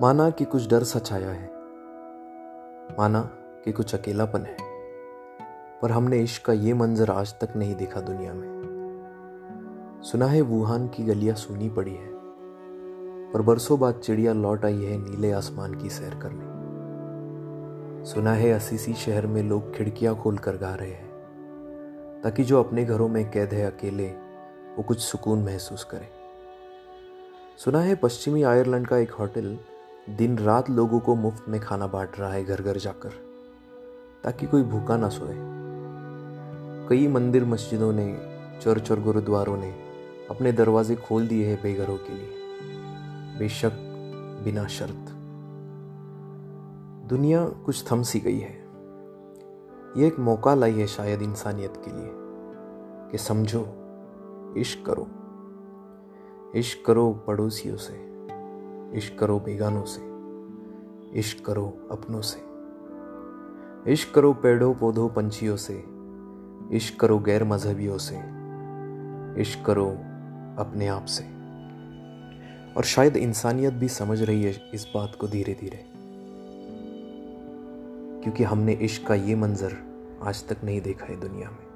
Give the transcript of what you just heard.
مانا کہ کچھ ڈر سچایا ہے مانا کہ کچھ اکیلا پن ہے پر ہم نے عشق کا یہ منظر آج تک نہیں دیکھا دنیا میں سنا ہے ووہان کی گلیاں سونی پڑی ہے پر برسوں بعد چڑیا لوٹ آئی ہے نیلے آسمان کی سیر کرنے سنا ہے اسیسی شہر میں لوگ کھڑکیاں کھول کر گا رہے ہیں تاکہ جو اپنے گھروں میں قید ہے اکیلے وہ کچھ سکون محسوس کرے سنا ہے پشچمی آئرلینڈ کا ایک ہوٹل دن رات لوگوں کو مفت میں کھانا بانٹ رہا ہے گھر گھر جا کر، تاکہ کوئی بھوکا نہ سوئے۔ کئی مندر مسجدوں نے، چرچ اور گرودواروں نے اپنے دروازے کھول دیے ہیں بے گھروں کے لیے۔ بے شک بنا شرط۔ دنیا کچھ تھم سی گئی ہے۔ یہ ایک موقع لائی ہے شاید انسانیت کے لیے کہ سمجھو، عشق کرو۔ عشق کرو پڑوسیوں سے۔ عشق کرو بیگانوں سے، عشق کرو اپنوں سے۔ عشق کرو پیڑوں، پودوں، پنچھیوں سے۔ عشق کرو غیر مذہبیوں سے۔ عشق کرو اپنے آپ سے۔ اور شاید انسانیت بھی سمجھ رہی ہے اس بات کو دھیرے دھیرے۔ کیونکہ ہم نے عشق کا یہ منظر آج تک نہیں دیکھا ہے دنیا میں۔